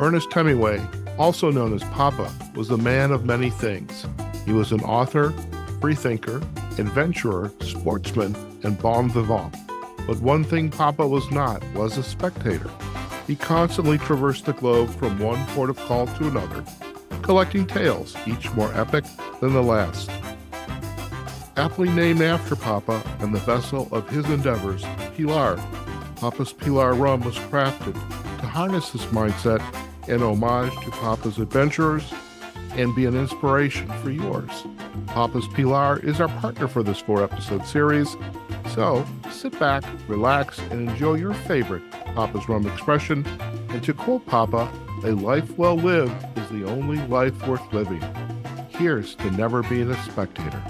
Ernest Hemingway, also known as Papa, was a man of many things. He was an author, freethinker, adventurer, sportsman, and bon vivant. But one thing Papa was not was a spectator. He constantly traversed the globe from one port of call to another, collecting tales, each more epic than the last. Aptly named after Papa and the vessel of his endeavors, Pilar, Papa's Pilar rum was crafted to harness this mindset in homage to Papa's adventurers and be an inspiration for yours. Papa's Pilar is our partner for this four episode series, so sit back, relax, and enjoy your favorite Papa's rum expression. And to quote Papa, a life well lived is the only life worth living. Here's to never being a spectator.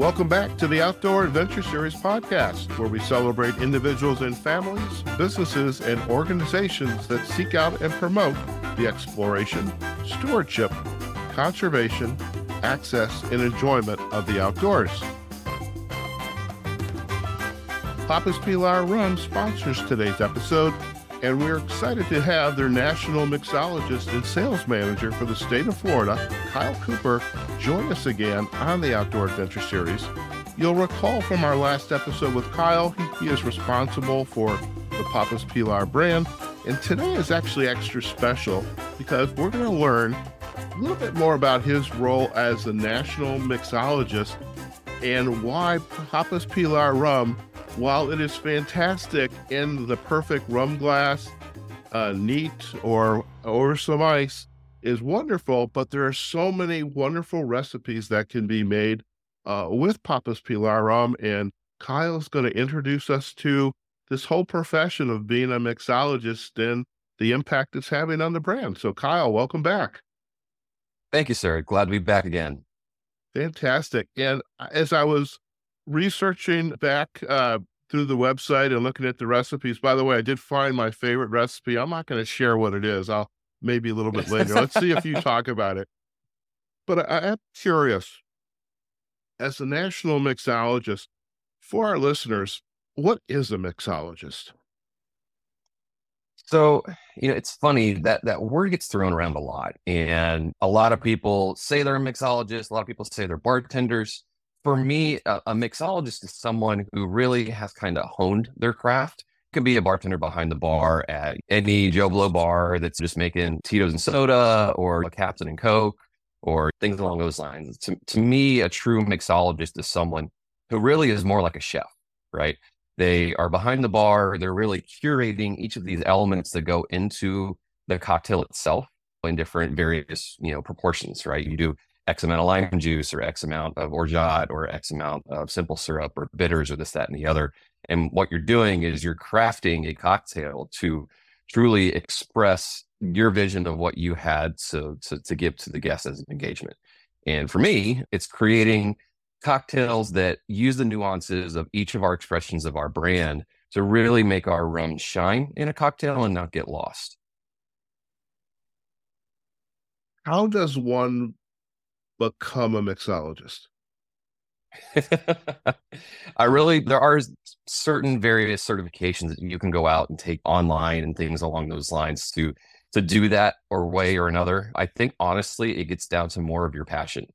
Welcome back to the Outdoor Adventure Series podcast, where we celebrate individuals and families, businesses, and organizations that seek out and promote the exploration, stewardship, conservation, access, and enjoyment of the outdoors. Papa's Pilar Rum sponsors today's episode, and we're excited to have their national mixologist and sales manager for the state of Florida, Kyle Cooper, join us again on the Outdoor Adventure Series. You'll recall from our last episode with Kyle, he, he is responsible for the Papa's Pilar brand, and today is actually extra special because we're going to learn a little bit more about his role as the national mixologist and why Papa's Pilar rum while it is fantastic in the perfect rum glass, uh, neat or over some ice, is wonderful. But there are so many wonderful recipes that can be made uh, with Papa's Pilar rum, and Kyle is going to introduce us to this whole profession of being a mixologist and the impact it's having on the brand. So, Kyle, welcome back. Thank you, sir. Glad to be back again. Fantastic. And uh, as I was researching back uh, through the website and looking at the recipes. By the way, I did find my favorite recipe. I'm not going to share what it is. I'll maybe a little bit later. Let's see if you talk about it. But I, am curious, as a national mixologist, for our listeners, what is a mixologist? So, you know, it's funny that that word gets thrown around a lot. And a lot of people say they're a mixologist, a lot of people say they're bartenders for me, a, a mixologist is someone who really has kind of honed their craft. Could be a bartender behind the bar at any Joe Blow bar that's just making Tito's and soda or a Captain and Coke or things along those lines. To, to me, a true mixologist is someone who really is more like a chef, right? They are behind the bar. They're really curating each of these elements that go into the cocktail itself in different various, you know, proportions, right? You do X amount of lime juice or X amount of orgeat or X amount of simple syrup or bitters or this, that, and the other. And what you're doing is you're crafting a cocktail to truly express your vision of what you had to, to, to give to the guests as an engagement. And for me, it's creating cocktails that use the nuances of each of our expressions of our brand to really make our rum shine in a cocktail and not get lost. How does one become a mixologist? I really, there are certain various certifications that you can go out and take online and things along those lines to to do that or way or another. I think honestly, it gets down to more of your passion,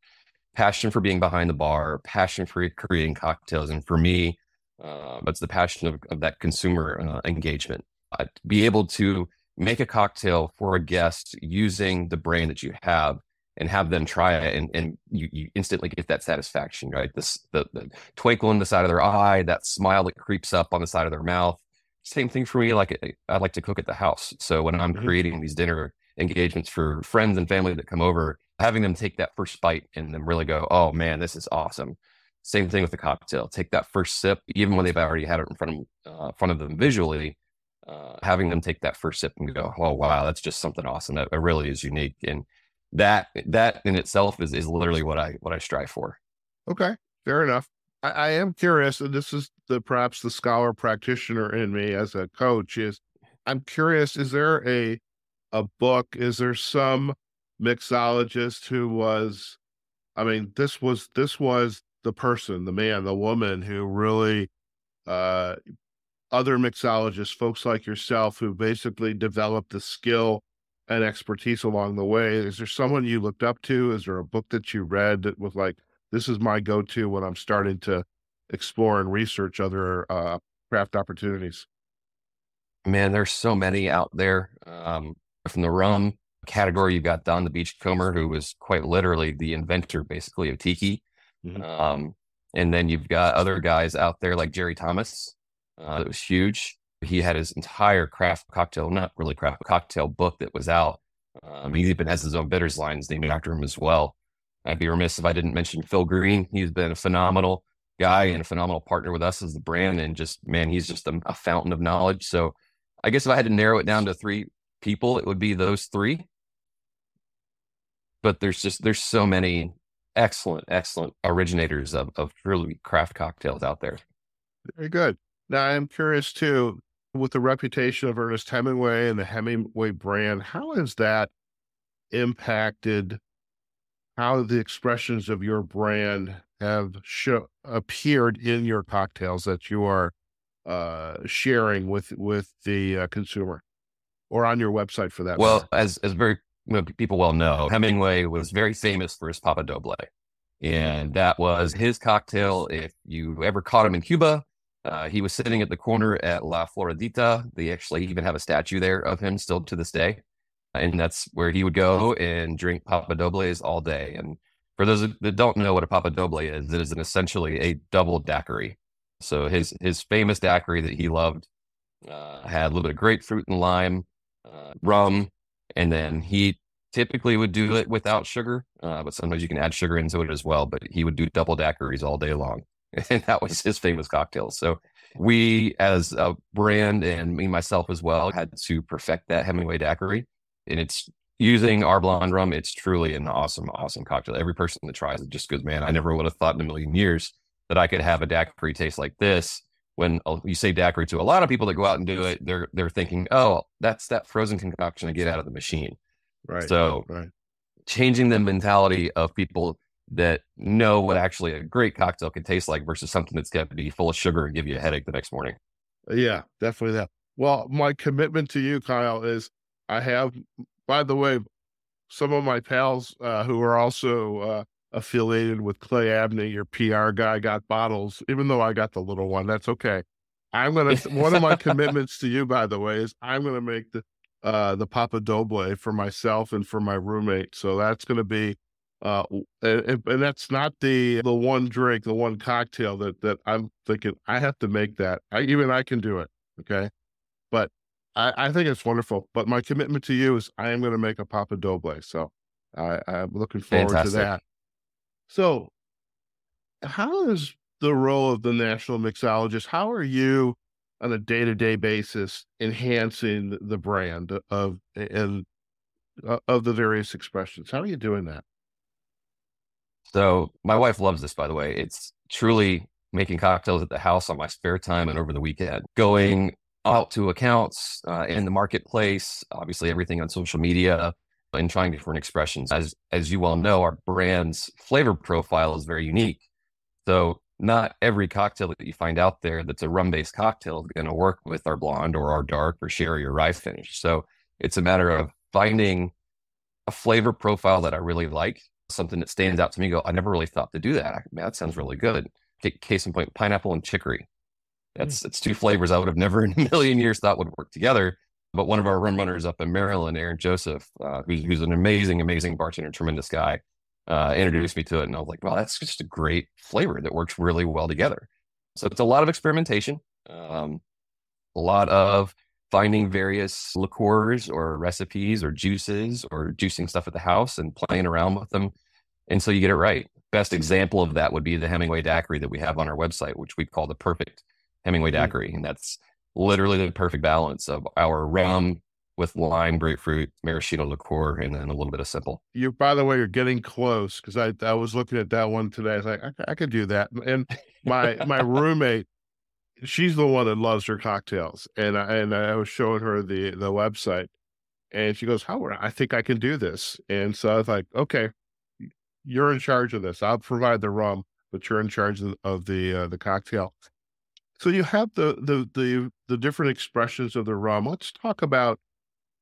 passion for being behind the bar, passion for creating cocktails, and for me, uh, it's the passion of, of that consumer uh, engagement. Uh, be able to make a cocktail for a guest using the brand that you have and have them try it and, and you, you instantly get that satisfaction right? This the, the twinkle in the side of their eye that smile that creeps up on the side of their mouth. Same thing for me like eh, i like to cook at the house. So when i'm mm-hmm. creating these dinner engagements for friends and family that come over having them take that first bite and then really go oh man this is awesome. Same thing with the cocktail. Take that first sip even when they've already had it in front of uh, front of them visually uh, having them take that first sip and go oh wow that's just something awesome. That, that really is unique. And that that in itself is is literally what I what I strive for. Okay, fair enough. I, I am curious, and this is the perhaps the scholar practitioner in me as a coach is I'm curious, is there a a book? Is there some mixologist who was I mean, this was this was the person, the man, the woman who really uh other mixologists, folks like yourself, who basically developed the skill and expertise along the way. Is there someone you looked up to? Is there a book that you read that was like, this is my go to when I'm starting to explore and research other uh, craft opportunities? Man, there's so many out there. Um, from the rum category, you've got Don the Beachcomber, who was quite literally the inventor, basically, of tiki. Mm-hmm. Um, and then you've got other guys out there like Jerry Thomas. Uh, it was huge. He had his entire craft cocktail, not really craft cocktail book that was out. Um, he even has his own bitters lines named after him as well. I'd be remiss if I didn't mention Phil Greene. He's been a phenomenal guy and a phenomenal partner with us as the brand. And just, man, he's just a, a fountain of knowledge. So I guess if I had to narrow it down to three people, it would be those three. But there's just, there's so many excellent, excellent originators of, of truly craft cocktails out there. Very good. Now I'm curious too, with the reputation of Ernest Hemingway and the Hemingway brand, how has that impacted how the expressions of your brand have appeared in your cocktails that you are uh, sharing with with the uh, consumer or on your website for that? Well, as as very you know, people well know, Hemingway was very famous for his Papa Doble, and that was his cocktail. If you ever caught him in Cuba, uh, he was sitting at the corner at La Floridita. They actually even have a statue there of him still to this day and that's where he would go and drink Papa Dobles all day. And for those that don't know what a Papa Doble is, it is an essentially a double daiquiri. So his his famous daiquiri that he loved uh, had a little bit of grapefruit and lime, uh, rum, and then he typically would do it without sugar, uh, but sometimes you can add sugar into it as well. But he would do double daiquiris all day long, and that was his famous cocktail. So we, as a brand, and me myself as well, had to perfect that Hemingway daiquiri and it's using our blonde rum. It's truly an awesome, awesome cocktail. Every person that tries it just goes, man, I never would have thought in a million years that I could have a daiquiri taste like this. When uh, you say daiquiri to a lot of people that go out and do it, they're they're thinking, oh, that's that frozen concoction I get out of the machine. Right. So right. changing the mentality of people that know what actually a great cocktail can taste like versus something that's going to be full of sugar and give you a headache the next morning. Yeah, definitely that. Well, my commitment to you, Kyle, is I have, by the way, some of my pals uh, who are also uh, affiliated with Clay Abney, your PR guy, got bottles, even though I got the little one. That's okay. I'm gonna. one of my commitments to you, by the way, is I'm gonna make the uh, the Papa Doble for myself and for my roommate. So that's gonna be, uh, and, and that's not the the one drink, the one cocktail that that I'm thinking I have to make that. I even I can do it. Okay, but I, I think it's wonderful. But my commitment to you is I am going to make a Papa Doble. So I, I'm looking forward Fantastic. to that. So, how is the role of the national mixologist? How are you on a day to day basis enhancing the brand of and uh, of the various expressions? How are you doing that? So, my wife loves this, by the way. It's truly making cocktails at the house on my spare time and over the weekend, going out to accounts uh, in the marketplace, obviously everything on social media and trying different expressions. As as you well know, our brand's flavor profile is very unique. So not every cocktail that you find out there that's a rum-based cocktail is going to work with our blonde or our dark or sherry or rye finish. So it's a matter of finding a flavor profile that I really like, something that stands out to me. Go, I never really thought to do that. Man, that sounds really good. Case in point, pineapple and chicory. That's it's two flavors I would have never in a million years thought would work together. But one of our rum runners up in Maryland, Aaron Joseph, uh, who's, who's, an amazing, amazing bartender, tremendous guy, uh, introduced me to it, and I was like, "Wow, that's just a great flavor that works really well together." So it's a lot of experimentation, um, a lot of finding various liqueurs or recipes or juices or juicing stuff at the house and playing around with them until you get it right. Best example of that would be the Hemingway daiquiri that we have on our website, which we call the perfect Hemingway hmm. daiquiri, and that's literally the perfect balance of our rum with lime, grapefruit, maraschino liqueur, and then a little bit of simple. You, by the way, you're getting close because I I was looking at that one today. I was like, I, I could do that. And my my roommate, she's the one that loves her cocktails, and I, and I was showing her the the website, and she goes, "How I think I can do this." And so I was like, "Okay, you're in charge of this. I'll provide the rum, but you're in charge of, the uh, the cocktail." So you have the the the the different expressions of the rum. Let's talk about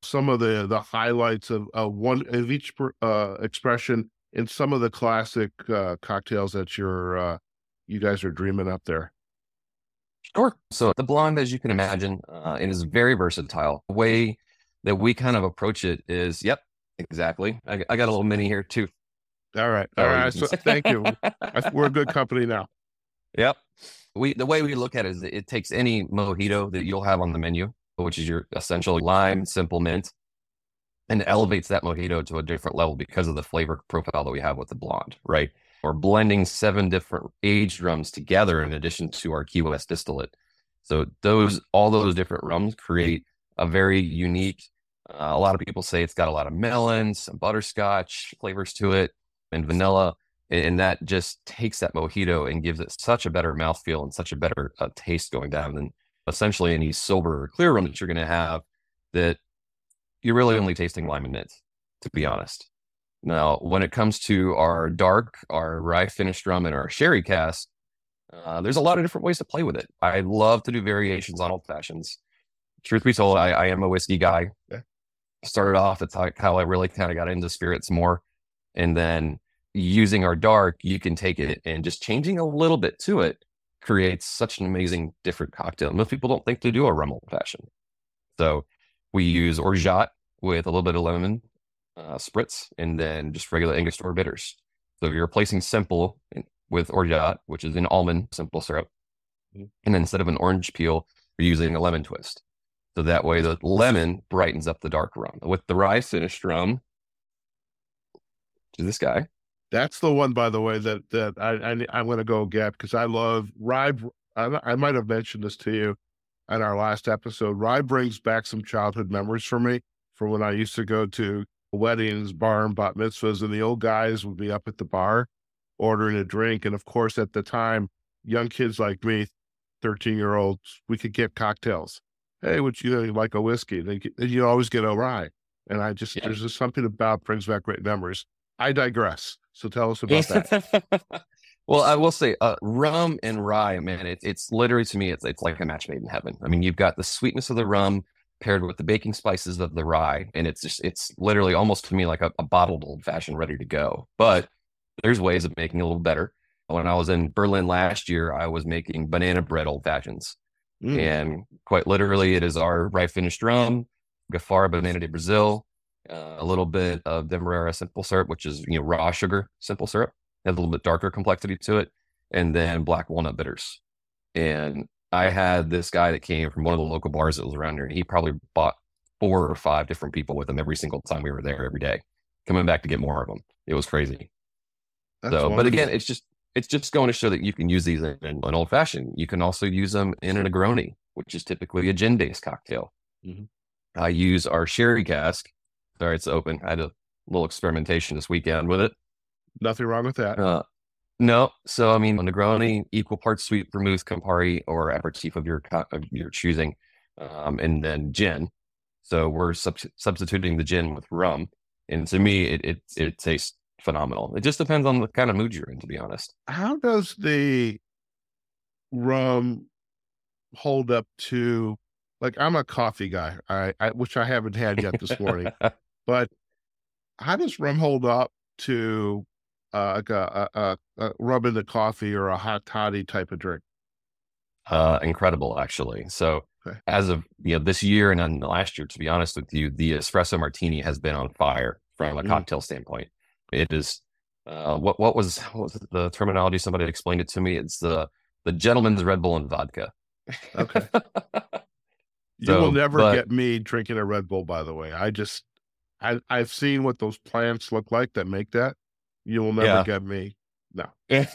some of the the highlights of, of one of each uh, expression in some of the classic uh, cocktails that you're uh, you guys are dreaming up there. Sure. So the blonde, as you can imagine, uh, it is very versatile. The way that we kind of approach it is, yep, exactly. I, I got a little mini here too. All right. All right. So, thank you. We're a good company now. Yep. We the way we look at it is it takes any mojito that you'll have on the menu, which is your essential lime, simple mint, and elevates that mojito to a different level because of the flavor profile that we have with the blonde, right? We're blending seven different aged rums together in addition to our Key West distillate. So those all those different rums create a very unique. Uh, a lot of people say it's got a lot of melons, some butterscotch flavors to it, and vanilla and that just takes that mojito and gives it such a better mouthfeel and such a better uh, taste going down than essentially any silver or clear rum that you're going to have that you're really only tasting lime and mint, to be honest. Now, when it comes to our dark, our rye finished rum, and our sherry cask, uh, there's a lot of different ways to play with it. I love to do variations on old fashions. Truth be told, I, I am a whiskey guy. Yeah. Started off, it's how, how I really kind of got into spirits more. And then using our dark, you can take it and just changing a little bit to it creates such an amazing different cocktail. Most people don't think to do a rum old fashioned. So we use orgeat with a little bit of lemon uh, spritz and then just regular Angostura bitters. So if you're replacing simple with orgeat, which is an almond simple syrup, mm-hmm. and instead of an orange peel, we're using a lemon twist. So that way the lemon brightens up the dark rum. With the rye finished rum, to this guy, that's the one, by the way, that that I, I am going to go get because I love rye. I, I might have mentioned this to you in our last episode. Rye brings back some childhood memories for me from when I used to go to weddings, bar and bat mitzvahs, and the old guys would be up at the bar ordering a drink. And of course, at the time, young kids like me, 13 year olds, we could get cocktails. Hey, would you like a whiskey? They, you always get a rye. And I just, yeah. there's just something about brings back great memories. I digress. So tell us about that. well, I will say, uh, rum and rye, man, it, it's literally to me, it's it's like a match made in heaven. I mean, you've got the sweetness of the rum paired with the baking spices of the rye, and it's just it's literally almost to me like a, a bottled old fashioned ready to go. But there's ways of making it a little better. When I was in Berlin last year, I was making banana bread old fashions. Mm. And quite literally, it is our rye finished rum, Giffard Banana de Brazil, uh, a little bit of Demerara simple syrup, which is you know raw sugar simple syrup, has a little bit darker complexity to it, and then black walnut bitters. And I had this guy that came from one of the local bars that was around here. And he probably bought four or five different people with him every single time we were there every day, coming back to get more of them. It was crazy. That's so, wonderful. but again, it's just it's just going to show that you can use these in, in an old fashioned. You can also use them in a Negroni, which is typically a gin based cocktail. Mm-hmm. I use our sherry cask Sorry, it's open. I had a little experimentation this weekend with it. Nothing wrong with that. Uh, no. So, I mean, Negroni, equal parts sweet vermouth, Campari, or aperitif of your of your choosing, um, and then gin. So we're sub- substituting the gin with rum, and to me, it, it it tastes phenomenal. It just depends on the kind of mood you're in, to be honest. How does the rum hold up to? Like, I'm a coffee guy, I, I which I haven't had yet this morning. But how does rum hold up to uh, like a, a, a, rum in the coffee or a hot toddy type of drink? Uh, incredible, actually. So okay. as of you know this year and then last year, to be honest with you, the espresso martini has been on fire from a mm. cocktail standpoint. It is uh, what what was what was the terminology? Somebody explained it to me. It's the the gentleman's Red Bull and vodka. Okay. you so, will never but, get me drinking a Red Bull. By the way, I just I, I've seen what those plants look like that make that. You will never yeah. get me. No.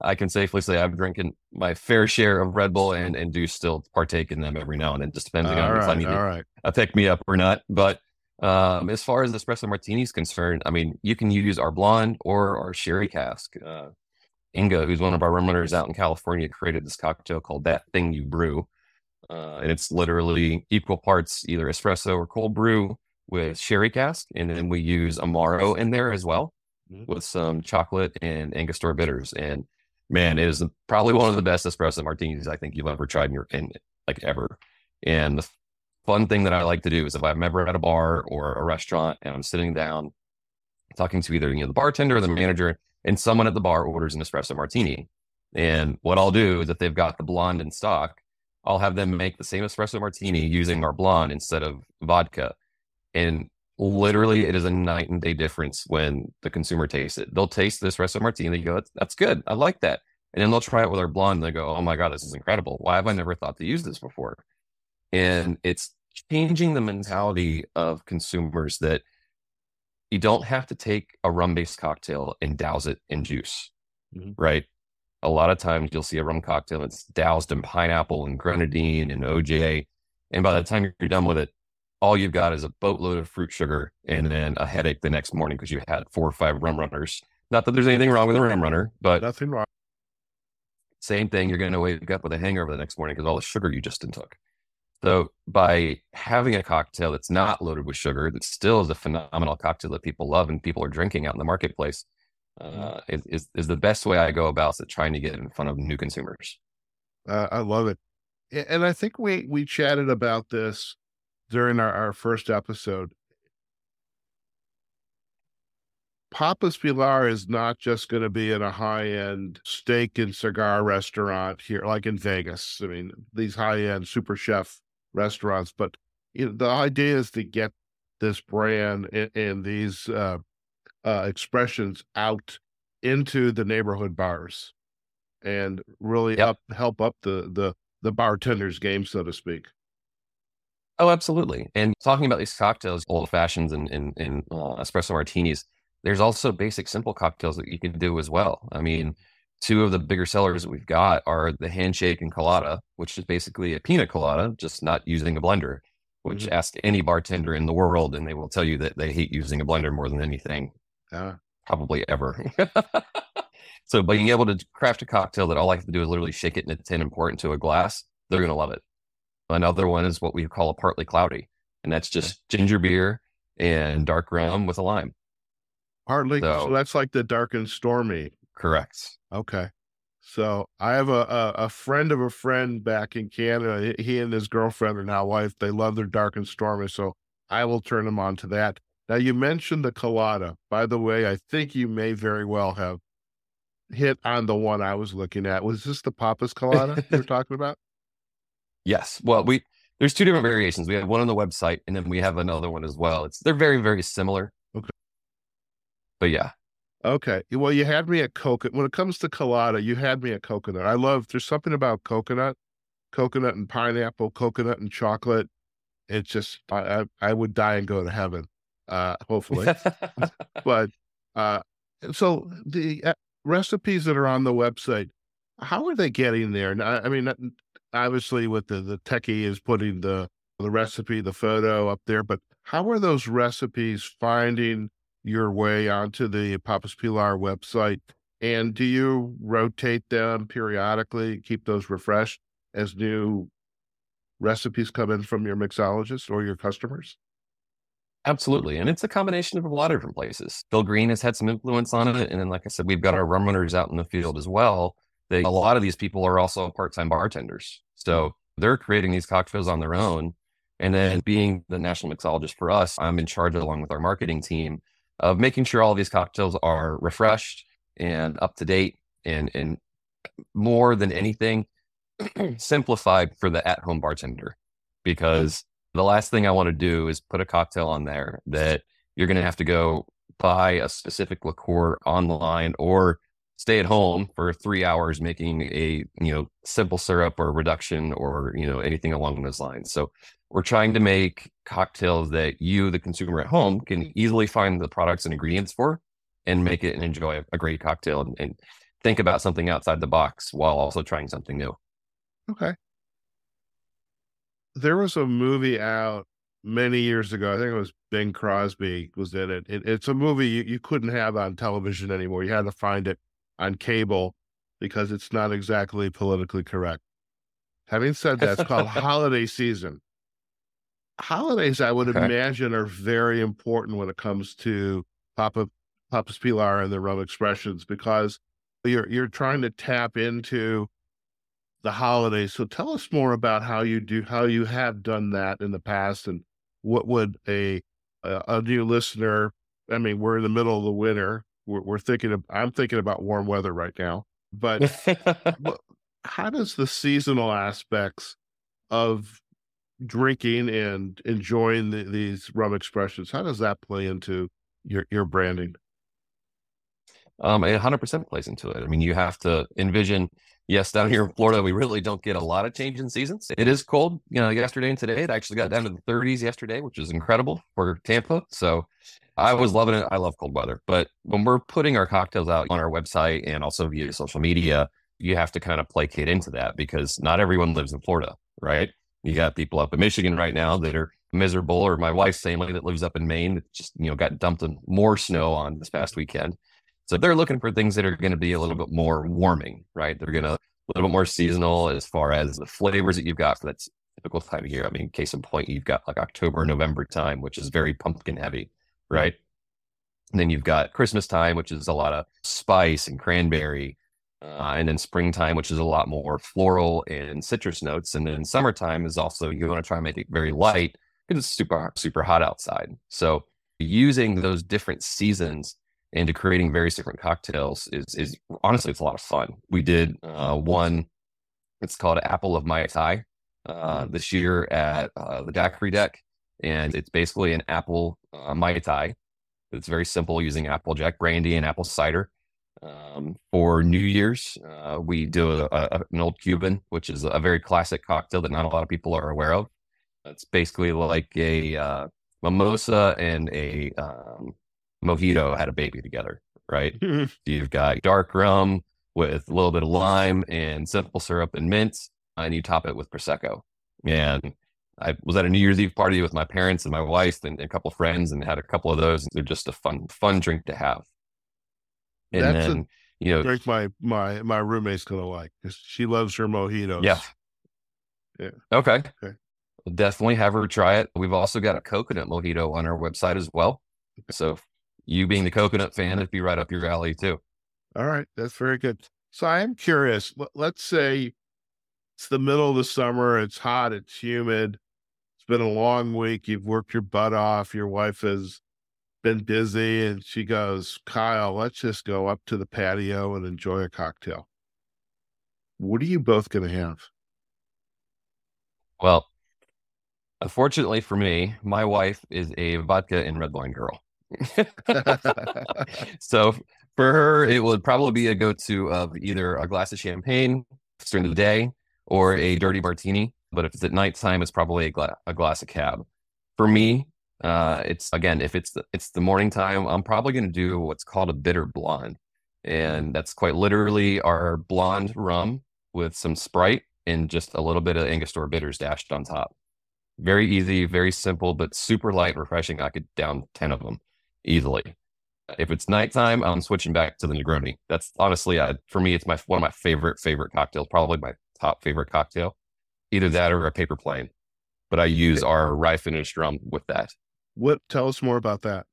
I can safely say I've drinking my fair share of Red Bull and, and do still partake in them every now and then, just depending all on right, if I need all right. a pick me up or not. But um, as far as the espresso martini is concerned, I mean, you can use our blonde or our sherry cask. Uh, Inga, who's one of our rum runners out in California, created this cocktail called That Thing You Brew. Uh, and it's literally equal parts either espresso or cold brew with sherry cask, and then we use Amaro in there as well mm-hmm. with some chocolate and Angostura bitters. And man, it is probably one of the best espresso martinis I think you've ever tried in your in like ever. And the fun thing that I like to do is if I'm ever at a bar or a restaurant and I'm sitting down talking to either you know the bartender or the manager, and someone at the bar orders an espresso martini. And what I'll do is if they've got the blonde in stock, I'll have them make the same espresso martini using our blonde instead of vodka. And literally it is a night and day difference when the consumer tastes it. They'll taste this espresso martini, they go, that's, that's good. I like that. And then they'll try it with our blonde and they go, oh my God, this is incredible. Why have I never thought to use this before? And it's changing the mentality of consumers that you don't have to take a rum based cocktail and douse it in juice, mm-hmm. right? A lot of times you'll see a rum cocktail that's doused in pineapple and grenadine and OJ. And by the time you're done with it, all you've got is a boatload of fruit sugar and then a headache the next morning because you had four or five rum runners. Not that there's anything wrong with a rum runner, but nothing wrong. Same thing. You're going to wake up with a hangover the next morning because all the sugar you just took. So by having a cocktail that's not loaded with sugar, that still is a phenomenal cocktail that people love and people are drinking out in the marketplace, mm-hmm. uh, is, is the best way I go about it, trying to get in front of new consumers. Uh, I love it, and I think we we chatted about this during our, our first episode. Papa's Pilar is not just going to be in a high end steak and cigar restaurant here, like in Vegas. I mean, these high end super chef restaurants, but you know, the idea is to get this brand and, and these uh, uh, expressions out into the neighborhood bars and really yep. up help up the the the bartender's game, so to speak. Oh, absolutely. And talking about these cocktails, old fashions and, and, and uh, espresso martinis, there's also basic simple cocktails that you can do as well. I mean, two of the bigger sellers that we've got are the handshake and colada, which is basically a pina colada, just not using a blender. Which mm-hmm. ask any bartender in the world, and they will tell you that they hate using a blender more than anything, uh. probably ever. so, being able to craft a cocktail that all I have to do is literally shake it in a tin and pour it into a glass, they're going to love it. Another one is what we call a partly cloudy, and that's just ginger beer and dark rum with a lime. Partly, so, so that's like the dark and stormy. Correct. Okay. So I have a, a, a friend of a friend back in Canada. He and his girlfriend are now wife. They love their dark and stormy. So I will turn them on to that. Now you mentioned the colada. By the way, I think you may very well have hit on the one I was looking at. Was this the Papa's colada you're talking about? Yes. Well, we there's two different variations. We have one on the website, and then we have another one as well. It's they're very very similar. Okay. But yeah, Okay. Well, you had me at coconut. When it comes to colada, you had me at coconut. I love. There's something about coconut, coconut and pineapple, coconut and chocolate. It's just I I, I would die and go to heaven. Uh, hopefully. but uh, so the uh, recipes that are on the website, how are they getting there? I, I mean, obviously, with the the techie is putting the the recipe, the photo up there, but how are those recipes finding your way onto the Papa's Pilar website? And do you rotate them periodically, keep those refreshed as new recipes come in from your mixologist or your customers? Absolutely. And it's a combination of a lot of different places. Phil Greene has had some influence on it. And then, like I said, we've got our rum runners out in the field as well. They, a lot of these people are also part time bartenders. So hmm. they're creating these cocktails on their own. And then being the national mixologist for us, I'm in charge along with our marketing team of making sure all these cocktails are refreshed and up to date and and more than anything simplified for the at home bartender because the last thing I want to do is put a cocktail on there that you're going to have to go buy a specific liqueur online or stay at home for three hours making a you know simple syrup or reduction or you know anything along those lines so we're trying to make cocktails that you, the consumer at home, can easily find the products and ingredients for and make it and enjoy a great cocktail and, and think about something outside the box while also trying something new. Okay. There was a movie out many years ago. I think it was Bing Crosby was in it. it it's a movie you, you couldn't have on television anymore. You had to find it on cable because it's not exactly politically correct. Having said that, it's called Holiday Season holidays, I would okay. imagine, are very important when it comes to Papa Papa's Pilar and the rum expressions because you're you're trying to tap into the holidays. So tell us more about how you do how you have done that in the past and what would a a, a new listener I mean, we're in the middle of the winter. We're, we're thinking of I'm thinking about warm weather right now. But how does the seasonal aspects of drinking and enjoying the, these rum expressions how does that play into your your branding um, it 100% plays into it. I mean, you have to envision, yes, down here in Florida, we really don't get a lot of change in seasons. It is cold, you know, yesterday and today. It actually got down to the 30s yesterday, which is incredible for Tampa. So I was loving it. I love cold weather. But when we're putting our cocktails out on our website and also via social media, you have to kind of placate into that because not everyone lives in Florida, right? You got people up in Michigan right now that are miserable, or my wife's family that lives up in Maine that just, you know, got dumped in more snow on this past weekend. So they're looking for things that are going to be a little bit more warming, right? They're going to a little bit more seasonal as far as the flavors that you've got for that typical time of year. I mean, case in point, you've got like October, November time, which is very pumpkin heavy, right? And then you've got Christmas time, which is a lot of spice and cranberry. Uh, and then springtime, which is a lot more floral and citrus notes. And then summertime is also, you want to try and make it very light because it's super, super hot outside. So using those different seasons into creating various different cocktails is is honestly it's a lot of fun. We did uh, one. It's called Apple of Mai Tai uh, mm-hmm. this year at uh, the Daiquiri Deck, and it's basically an apple uh, Mai Tai. It's very simple using apple jack brandy and apple cider. Um, for New Year's, uh, we do a, a, an old Cuban, which is a very classic cocktail that not a lot of people are aware of. It's basically like a uh, mimosa and a um, mojito had a baby together, right? Mm-hmm. You've got dark rum with a little bit of lime and simple syrup and mint, and you top it with prosecco. And I was at a New Year's Eve party with my parents and my wife and, and a couple of friends, and had a couple of those. They're just a fun, fun drink to have. And That's then, a you know, drink my my my roommate's gonna like because she loves her mojitos. Yeah. Yeah. Okay. Okay. We'll definitely have her try it. We've also got a coconut mojito on our website as well. So you being the coconut fan, it'd be right up your alley too. All right, that's very good. So I am curious. Let's say it's the middle of the summer. It's hot. It's humid. It's been a long week. You've worked your butt off. Your wife has been busy, and she goes, "Kyle, let's just go up to the patio and enjoy a cocktail." What are you both going to have? Well, unfortunately for me, my wife is a vodka and red wine girl. so for her, it would probably be a go-to of either a glass of champagne during the day or a dirty martini. But if it's at nighttime, it's probably a, gla- a glass of cab. For me, uh, it's again, if it's the, it's the morning time, I'm probably going to do what's called a bitter blonde, and that's quite literally our blonde rum with some Sprite and just a little bit of Angostura bitters dashed on top. Very easy, very simple, but super light, refreshing. I could down ten of them easily. If it's nighttime, I'm switching back to the Negroni. That's honestly, uh, for me, it's my one of my favorite favorite cocktails. Probably my top favorite cocktail. Either that or a paper plane. But I use our rye finished rum with that. What? Tell us more about that.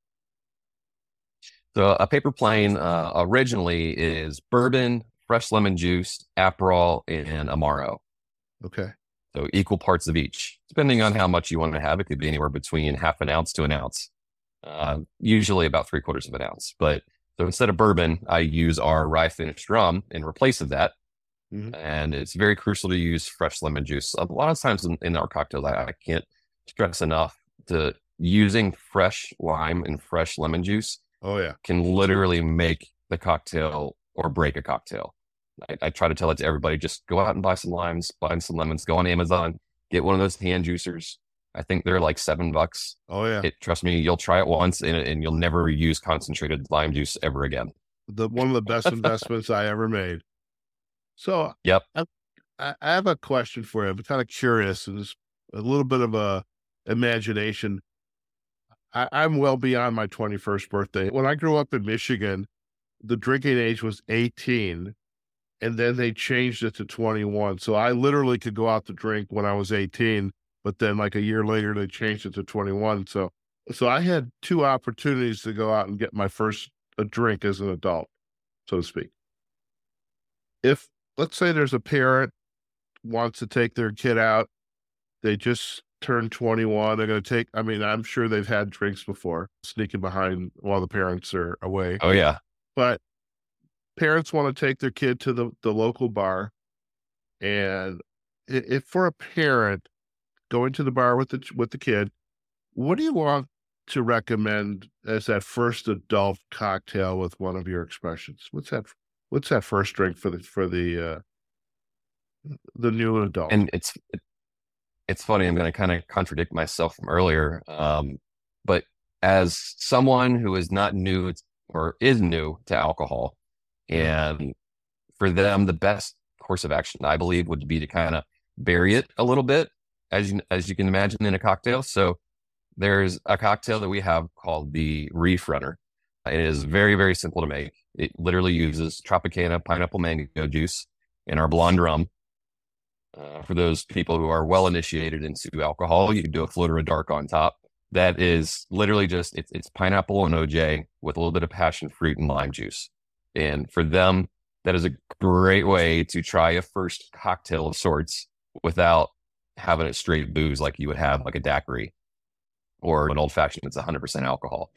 So a paper plane uh, originally is bourbon, fresh lemon juice, Aperol, and Amaro. Okay. So equal parts of each, depending on how much you want to have. It could be anywhere between half an ounce to an ounce uh, usually about three quarters of an ounce. But so instead of bourbon, I use our rye finished rum in replace of that. Mm-hmm. And it's very crucial to use fresh lemon juice. A lot of times in, in our cocktails, I, I, can't stress enough to using fresh lime and fresh lemon juice. Oh yeah, can literally make the cocktail or break a cocktail. I, I try to tell it to everybody: just go out and buy some limes, buy some lemons, go on Amazon, get one of those hand juicers, I think they're like seven bucks. Oh yeah. It, trust me, you'll try it once and, and you'll never use concentrated lime juice ever again. The one of the best investments I ever made. So yep. I, I have a question for you. I'm kind of curious and just a little bit of a imagination. I, I'm well beyond my 21st birthday. When I grew up in Michigan, the drinking age was 18 and then they changed it to 21. So I literally could go out to drink when I was 18 but then like a year later they changed it to 21 so so i had two opportunities to go out and get my first a drink as an adult so to speak if let's say there's a parent wants to take their kid out, they just turned 21. They're going to take, I mean, I'm sure they've had drinks before, sneaking behind while the parents are away. Oh, yeah. But parents want to take their kid to the, the local bar. And if for a parent going to the bar with the, with the kid, what do you want to recommend as that first adult cocktail with one of your expressions? What's that? What's that first drink for the for the uh, the new adult? And it's it's funny. I'm going to kind of contradict myself from earlier, um, but as someone who is not new or is new to alcohol, and for them, the best course of action, I believe, would be to kind of bury it a little bit, as you as you can imagine in a cocktail. So there's a cocktail that we have called the Reef Runner. It is very, very simple to make. It literally uses Tropicana pineapple mango juice and our blonde rum. Uh, for those people who are well initiated into alcohol, you can do a float or a dark on top. That is literally just it's, it's pineapple and OJ with a little bit of passion fruit and lime juice. And for them, that is a great way to try a first cocktail of sorts without having it straight booze like you would have like a daiquiri or an old fashioned that's 100% alcohol,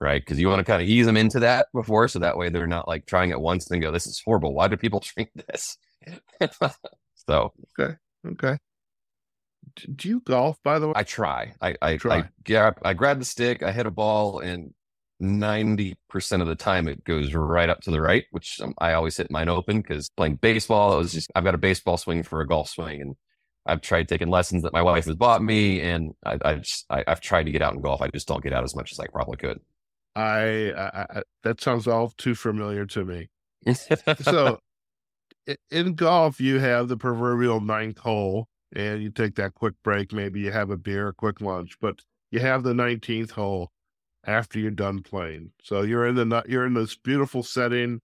right? Because you want to kind of ease them into that before, so that way they're not like trying it once and go, "This is horrible. Why do people drink this?" so okay, okay. Do you golf, by the way? I try. I I, try. I grab I grab the stick, I hit a ball, and ninety percent of the time it goes right up to the right, which um, I always hit mine open because playing baseball, it was just I've got a baseball swing for a golf swing, and I've tried taking lessons that my wife has bought me, and I, I just I, have tried to get out and golf. I just don't get out as much as I probably could. I, I that sounds all too familiar to me. so, in golf, you have the proverbial ninth hole, and you take that quick break. Maybe you have a beer, a quick lunch, but you have the nineteenth hole after you're done playing. So you're in the you're in this beautiful setting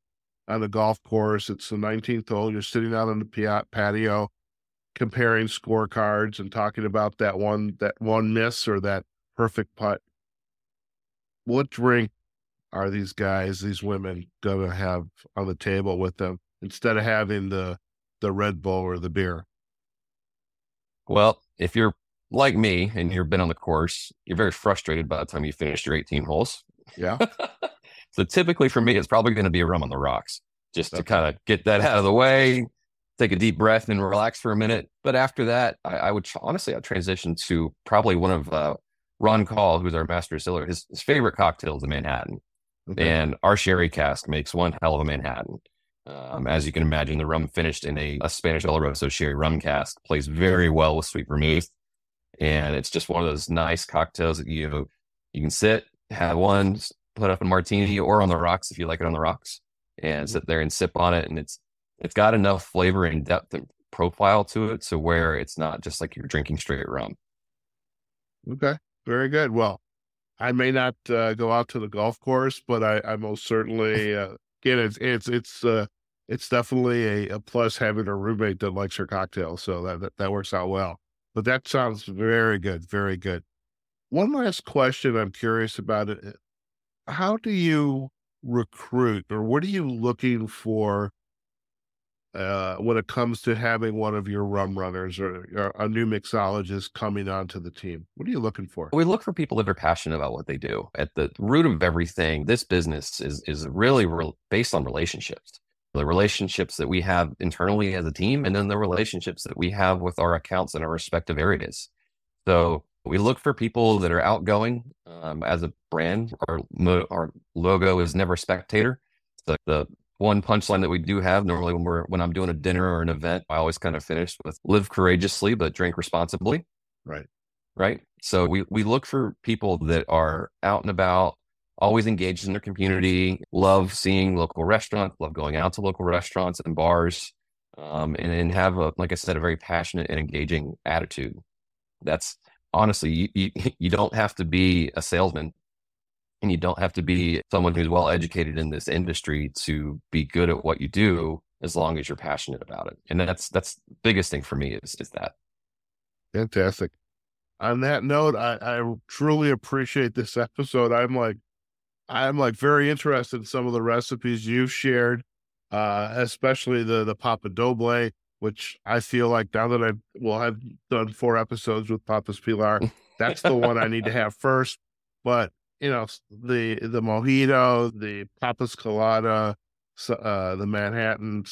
on the golf course. It's the nineteenth hole. You're sitting out on the patio comparing scorecards and talking about that one that one miss or that perfect putt. What drink are these guys, these women, going to have on the table with them instead of having the the Red Bull or the beer? Well, if you're like me and you've been on the course, you're very frustrated by the time you finish your 18 holes. Yeah. so typically for me, it's probably going to be a rum on the rocks just okay. to kind of get that out of the way, take a deep breath and relax for a minute. But after that, I, I would honestly, I'd transition to probably one of uh, Ron Call, who's our master distiller. His, his favorite cocktail is the Manhattan. Okay. And our sherry cask makes one hell of a Manhattan. Um, as you can imagine, the rum finished in a, a Spanish Oloroso sherry rum cask plays very well with sweet vermouth. And it's just one of those nice cocktails that you you can sit, have one, put up a martini or on the rocks if you like it on the rocks, and sit there and sip on it. And it's it's got enough flavor and depth and profile to it to where it's not just like you're drinking straight rum. Okay, very good. Well, I may not uh, go out to the golf course, but I, I most certainly uh, again it's it's it's uh, it's definitely a, a, plus having a roommate that likes her cocktails, so that, that that works out well. But that sounds very good, very good. One last question I'm curious about it: How do you recruit, or what are you looking for uh, when it comes to having one of your rum runners or, or, a new mixologist coming onto the team? What are you looking for? We look for people that are passionate about what they do. At the root of everything, this business is is really re- based on relationships. The relationships that we have internally as a team, and then the relationships that we have with our accounts in our respective areas. So we look for people that are outgoing. Um, as a brand, our our logo is never spectator. The, the one punchline that we do have normally when we're when I'm doing a dinner or an event, I always kind of finish with live courageously but drink responsibly. Right. Right. So we we look for people that are out and about, always engaged in their community, love seeing local restaurants, love going out to local restaurants and bars, um, and, and have a like I said, a very passionate and engaging attitude. That's honestly you, you, you don't have to be a salesman and you don't have to be someone who's well educated in this industry to be good at what you do as long as you're passionate about it. And that's that's the biggest thing for me is is that. Fantastic. On that note, I, I truly appreciate this episode. I'm like I'm like very interested in some of the recipes you've shared. uh, especially the the Papa Doble, which I feel like now that I've well, I've done four episodes with Papa's Pilar, that's the one I need to have first. But you know, the the mojito, the Papa's Colada, uh, the Manhattan,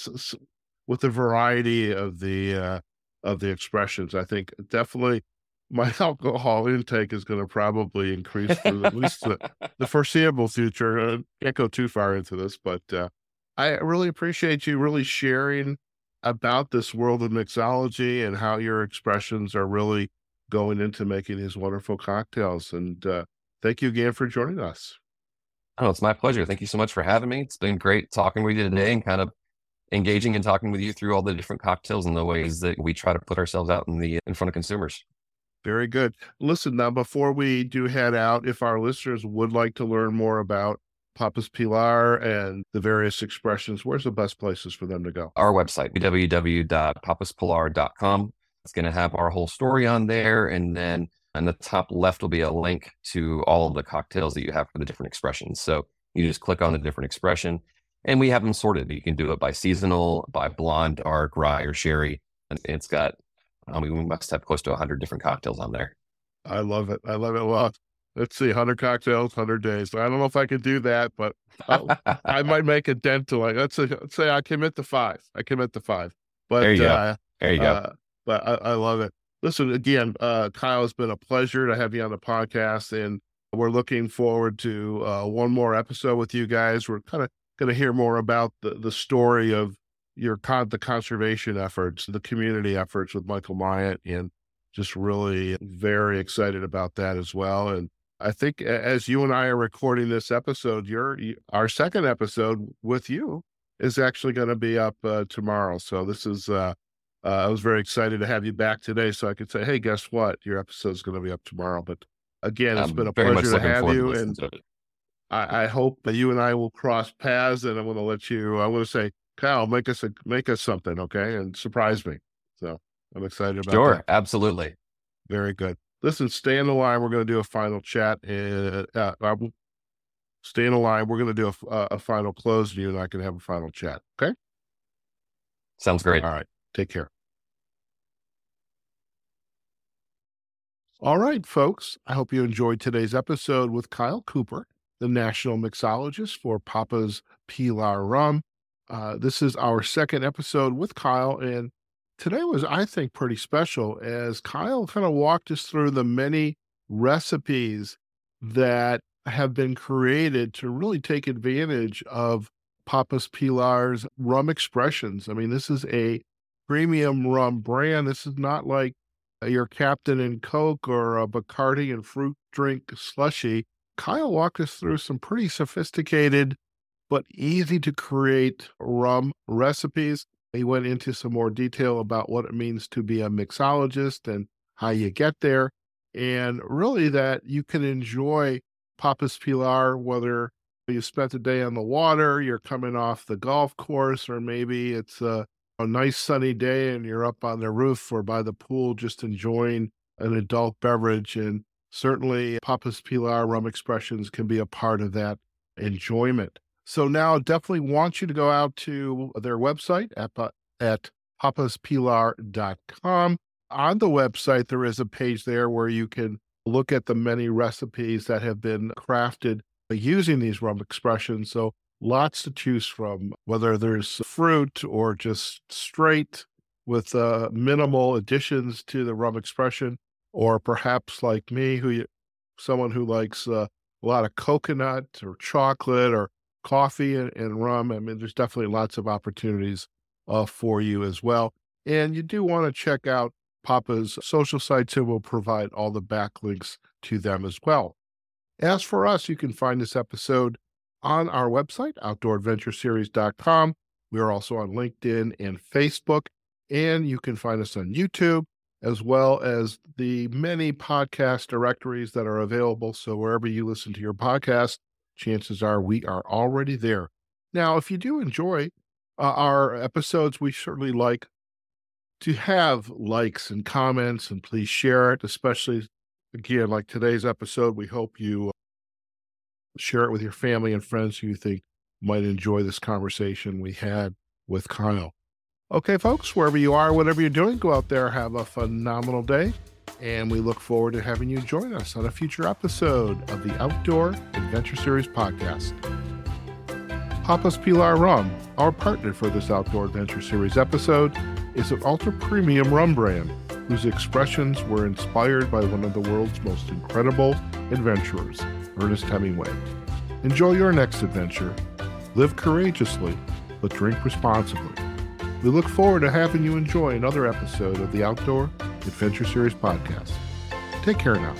with the variety of the uh, of the expressions, I think definitely my alcohol intake is going to probably increase for at least the, the foreseeable future. I can't go too far into this, but uh, I really appreciate you really sharing about this world of mixology and how your expressions are really going into making these wonderful cocktails. And uh, thank you again for joining us. Oh, it's my pleasure. Thank you so much for having me. It's been great talking with you today and kind of engaging and talking with you through all the different cocktails and the ways that we try to put ourselves out in the in front of consumers. Very good. Listen, now before we do head out, if our listeners would like to learn more about Papa's Pilar and the various expressions, where's the best places for them to go? Our website, www.papaspilar.com. It's going to have our whole story on there. And then on the top left will be a link to all of the cocktails that you have for the different expressions. So you just click on the different expression and we have them sorted. You can do it by seasonal, by blonde, dark, rye, or sherry. And it's got, I mean, we must have close to 100 different cocktails on there. I love it. I love it. Well, let's see, 100 cocktails, 100 days. I don't know if I could do that, but I might make a dent to like, let's say, let's say I commit to five. I commit to five. But there you uh, go. There you go. Uh, but I, I, love it. Listen, again, uh, Kyle, it's been a pleasure to have you on the podcast. And we're looking forward to uh, one more episode with you guys. We're kind of going to hear more about the, the story of your con- the conservation efforts, the community efforts with Michael Myatt, and just really very excited about that as well. And I think as you and I are recording this episode, your our second episode with you is actually going to be up uh, tomorrow. So this is uh, uh, I was very excited to have you back today, so I could say, hey, guess what? Your episode is going to be up tomorrow. But again, it's I'm been a pleasure to have you, and I, I, hope that you and I will cross paths. And I'm going to let you. I want to say, Kyle, make us a, make us something, okay, and surprise me. So I'm excited about. Sure, that. absolutely. Very good. Listen, stay in the line. We're going to do a final chat. And, uh, uh, stay in the line. We're going to do a, a final close, and you and I can have a final chat. Okay. Sounds great. All right. Take care. All right, folks. I hope you enjoyed today's episode with Kyle Cooper the national mixologist for Papa's Pilar Rum. Uh, this is our second episode with Kyle, and today was, I think, pretty special as Kyle kind of walked us through the many recipes that have been created to really take advantage of Papa's Pilar's rum expressions. I mean, this is a premium rum brand. This is not like Uh, your Captain and Coke or a Bacardi and fruit drink slushy. Kyle walked us through some pretty sophisticated but easy to create rum recipes. He went into some more detail about what it means to be a mixologist and how you get there, and really that you can enjoy Papa's Pilar whether you spent a day on the water, you're coming off the golf course, or maybe it's a, a nice sunny day and you're up on the roof or by the pool just enjoying an adult beverage and certainly Papa's Pilar rum expressions can be a part of that enjoyment. So now definitely want you to go out to their website at, at papaspilar.com. On the website, there is a page there where you can look at the many recipes that have been crafted using these rum expressions. So lots to choose from, whether there's fruit or just straight with uh, minimal additions to the rum expression or perhaps like me, who someone who likes uh, a lot of coconut or chocolate or coffee and, and, rum. I mean, there's definitely lots of opportunities uh, for you as well. And you do want to check out Papa's social sites, and we'll provide all the backlinks to them as well. As for us, you can find this episode on our website, outdooradventureseries.com. We are also on LinkedIn and Facebook, and you can find us on YouTube as well as the many podcast directories that are available. So wherever you listen to your podcast, chances are we are already there. Now, if you do enjoy uh, our episodes, we certainly like to have likes and comments, and please share it, especially again, like today's episode. We hope you share it with your family and friends who you think might enjoy this conversation we had with Kyle. Okay, folks, wherever you are, whatever you're doing, go out there, have a phenomenal day. And we look forward to having you join us on a future episode of the Outdoor Adventure Series podcast. Papa's Pilar Rum, our partner for this Outdoor Adventure Series episode, is an ultra premium rum brand whose expressions were inspired by one of the world's most incredible adventurers, Ernest Hemingway. Enjoy your next adventure. Live courageously, but drink responsibly. We look forward to having you enjoy another episode of the Outdoor Adventure Series podcast. Take care now.